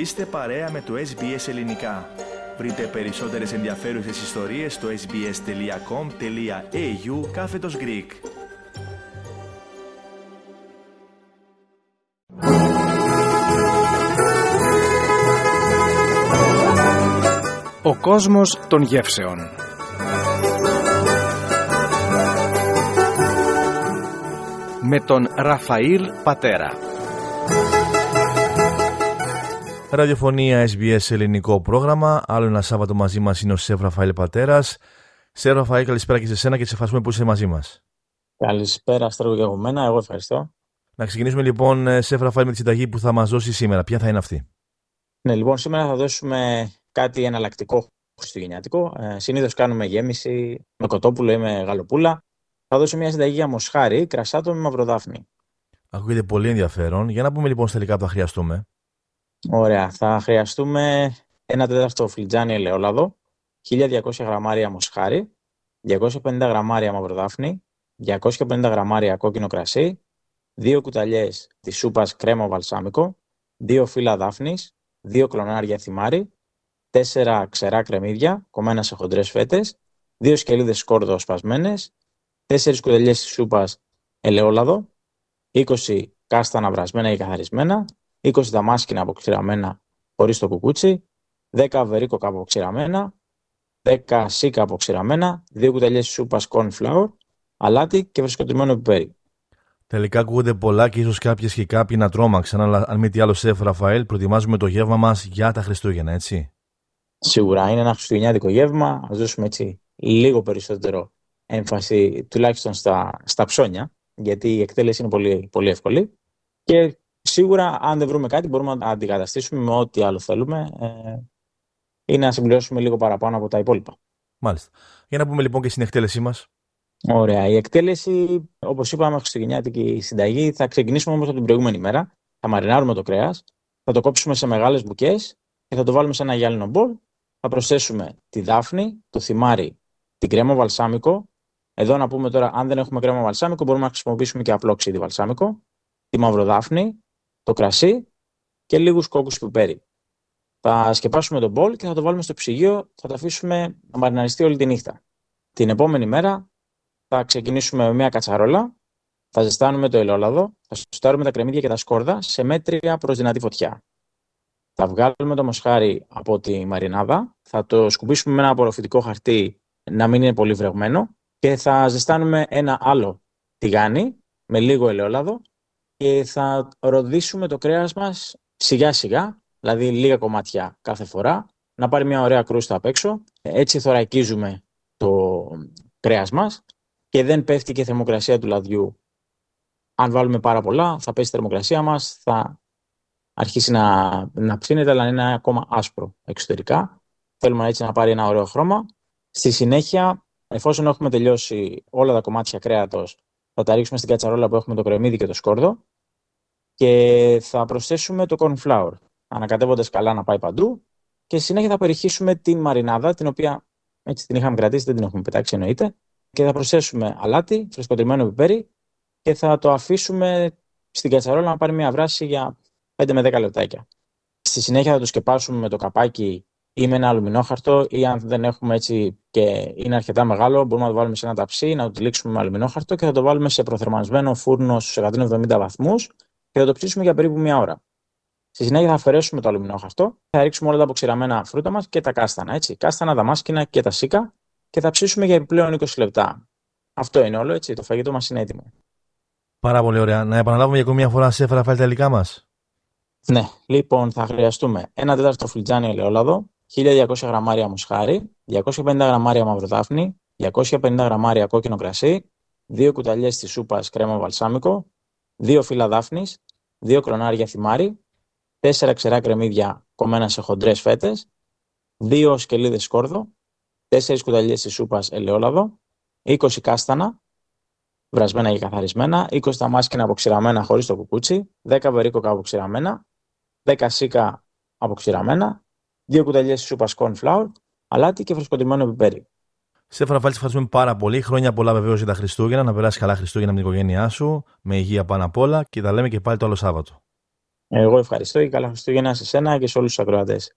Είστε παρέα με το SBS Ελληνικά. Βρείτε περισσότερες ενδιαφέρουσες ιστορίες στο sbs.com.au κάθετος Greek. Ο κόσμος των γεύσεων Με τον Ραφαήλ Πατέρα Ραδιοφωνία SBS ελληνικό πρόγραμμα. Άλλο ένα Σάββατο μαζί μας είναι ο Σεφ Ραφαήλ Πατέρας. Σεφ Ραφαήλ, καλησπέρα και σε σένα και σε ευχαριστούμε που είσαι μαζί μας. Καλησπέρα, Στρέγω και εγώ μένα. Εγώ ευχαριστώ. Να ξεκινήσουμε λοιπόν, Σεφ Ραφαήλ, με τη συνταγή που θα μας δώσει σήμερα. Ποια θα είναι αυτή; Ναι, λοιπόν, σήμερα θα δώσουμε κάτι εναλλακτικό χριστουγεννιάτικο. Ε, Συνήθως κάνουμε γέμιση με κοτόπουλο ή με γαλοπούλα. Θα δώσω μια συνταγή για μοσχάρι, κρασάτο με μαυροδάφνη. Ακούγεται πολύ ενδιαφέρον. Για να πούμε λοιπόν στα τελικά που θα χρειαστούμε. Ωραία. Θα χρειαστούμε ένα τέταρτο φλιτζάνι ελαιόλαδο, 1200 γραμμάρια μοσχάρι, 250 γραμμάρια μαυροδάφνη, 250 γραμμάρια κόκκινο κρασί, 2 κουταλιές της σούπας κρέμα βαλσάμικο, 2 φύλλα δάφνης, 2 κλονάρια θυμάρι, 4 ξερά κρεμμύδια κομμένα σε χοντρές φέτες, 2 σκελίδες σκόρδο σπασμένες, 4 κουταλιές της σούπας ελαιόλαδο, 20 κάστανα βρασμένα ή καθαρισμένα, 20 δαμάσκηνα αποξηραμένα χωρίς το κουκούτσι, 10 αβερίκοκα αποξηραμένα, 10 σίκα αποξηραμένα, 2 κουταλιές σούπας corn flour, αλάτι και φρεσκοτριμμένο πιπέρι. Τελικά ακούγονται πολλά και ίσως κάποιες και κάποιοι να τρόμαξαν, αλλά αν μη τι άλλο, Σεφ Ραφαέλ, προετοιμάζουμε το γεύμα μας για τα Χριστούγεννα, έτσι. Σίγουρα είναι ένα χριστουγεννιάτικο γεύμα. Α δώσουμε έτσι λίγο περισσότερο έμφαση, τουλάχιστον στα, στα ψώνια, γιατί η εκτέλεση είναι πολύ, πολύ εύκολη. Και Σίγουρα, αν δεν βρούμε κάτι, μπορούμε να αντικαταστήσουμε με ό,τι άλλο θέλουμε ε, ή να συμπληρώσουμε λίγο παραπάνω από τα υπόλοιπα. Μάλιστα. Για να πούμε λοιπόν και στην εκτέλεσή μας. Ωραία. Η εκτέλεση, όπως είπαμε, χριστουγεννιάτικη συνταγή. Θα ξεκινήσουμε όμως από την προηγούμενη μέρα. Θα μαρινάρουμε το κρέας, θα το κόψουμε σε μεγάλες μπουκές και θα το βάλουμε σε ένα γυάλινο μπολ. Θα προσθέσουμε τη δάφνη, το θυμάρι, την κρέμα βαλσάμικο. Εδώ να πούμε τώρα, αν δεν έχουμε κρέμα βαλσάμικο, μπορούμε να χρησιμοποιήσουμε και απλό ξύδι βαλσάμικο. Τη μαυροδάφνη, το κρασί και λίγους κόκκους πιπέρι. Θα σκεπάσουμε τον μπολ και θα το βάλουμε στο ψυγείο, θα το αφήσουμε να μαριναριστεί όλη τη νύχτα. Την επόμενη μέρα θα ξεκινήσουμε με μια κατσαρόλα, θα ζεστάνουμε το ελαιόλαδο, θα σουτάρουμε τα κρεμμύδια και τα σκόρδα σε μέτρια προς δυνατή φωτιά. Θα βγάλουμε το μοσχάρι από τη μαρινάδα, θα το σκουπίσουμε με ένα απορροφητικό χαρτί να μην είναι πολύ βρεγμένο και θα ζεστάνουμε ένα άλλο τηγάνι με λίγο ελαιόλαδο και θα ροδίσουμε το κρέας μας σιγά σιγά, δηλαδή λίγα κομμάτια κάθε φορά, να πάρει μια ωραία κρούστα απ' έξω. Έτσι θωρακίζουμε το κρέας μας και δεν πέφτει και η θερμοκρασία του λαδιού. Αν βάλουμε πάρα πολλά, θα πέσει η θερμοκρασία μας, θα αρχίσει να, να ψήνεται, αλλά είναι ακόμα άσπρο εξωτερικά. Θέλουμε έτσι να πάρει ένα ωραίο χρώμα. Στη συνέχεια, εφόσον έχουμε τελειώσει όλα τα κομμάτια κρέατος, θα τα ρίξουμε στην κατσαρόλα που έχουμε το κρεμμύδι και το σκόρδο και θα προσθέσουμε το corn flour, ανακατεύοντας καλά να πάει παντού. Και συνέχεια θα περιχύσουμε την μαρινάδα, την οποία έτσι την είχαμε κρατήσει, δεν την έχουμε πετάξει εννοείται, και θα προσθέσουμε αλάτι, φρεσκοτριμμένο πιπέρι και θα το αφήσουμε στην κατσαρόλα να πάρει μια βράση για 5 με 10 λεπτάκια. Στη συνέχεια θα το σκεπάσουμε με το καπάκι ή με ένα αλουμινόχαρτο ή αν δεν έχουμε έτσι και είναι αρκετά μεγάλο μπορούμε να το βάλουμε σε ένα ταψί, να το τυλίξουμε με αλουμινόχαρτο και θα το βάλουμε σε προθερμανισμένο φούρνο στους 170 βαθμούς και θα το ψήσουμε για περίπου μία ώρα. Στη συνέχεια θα αφαιρέσουμε το αλουμινόχαρτο, θα ρίξουμε όλα τα αποξηραμένα φρούτα μας και τα κάστανα. Έτσι. Κάστανα, δαμάσκηνα και τα σίκα και θα ψήσουμε για επιπλέον 20 λεπτά. Αυτό είναι όλο, έτσι. Το φαγητό μας είναι έτοιμο. Πάρα πολύ ωραία. Να επαναλάβουμε για ακόμη μια φορά σε έφερα τα υλικά μας. Ναι, λοιπόν, θα χρειαστούμε ένα τέταρτο φλιτζάνι ελαιόλαδο, 1200 γραμμάρια μοσχάρι, 250 γραμμάρια μαυροδάφνη, 250 γραμμάρια κόκκινο κρασί, 2 κουταλιές της σούπας κρέμα βαλσάμικο, δύο φύλλα δάφνης, δύο κρονάρια θυμάρι, τέσσερα ξερά κρεμμύδια κομμένας σε χοντρές φέτες, δύο σκελίδες σκόρδο, τέσσερις κουταλιές της σούπας ελαιόλαδο, 20 κάστανα, βρασμένα και καθαρισμένα, 20 ταμάσκηνα αποξηραμένα χωρίς το κουκούτσι, 10 βερίκοκα αποξηραμένα, 10 σίκα αποξηραμένα, δύο κουταλιές της σούπας corn flour, αλάτι και φρεσκοτημένο πιπέρι. Στέφανα Φάλτση, ευχαριστούμε πάρα πολύ. Χρόνια πολλά βεβαίως για τα Χριστούγεννα. Να περάσει καλά Χριστούγεννα με την οικογένειά σου, με υγεία πάνω απ' όλα και τα λέμε και πάλι το άλλο Σάββατο. Εγώ ευχαριστώ και καλά Χριστούγεννα σε σένα και σε όλους τους ακροατές.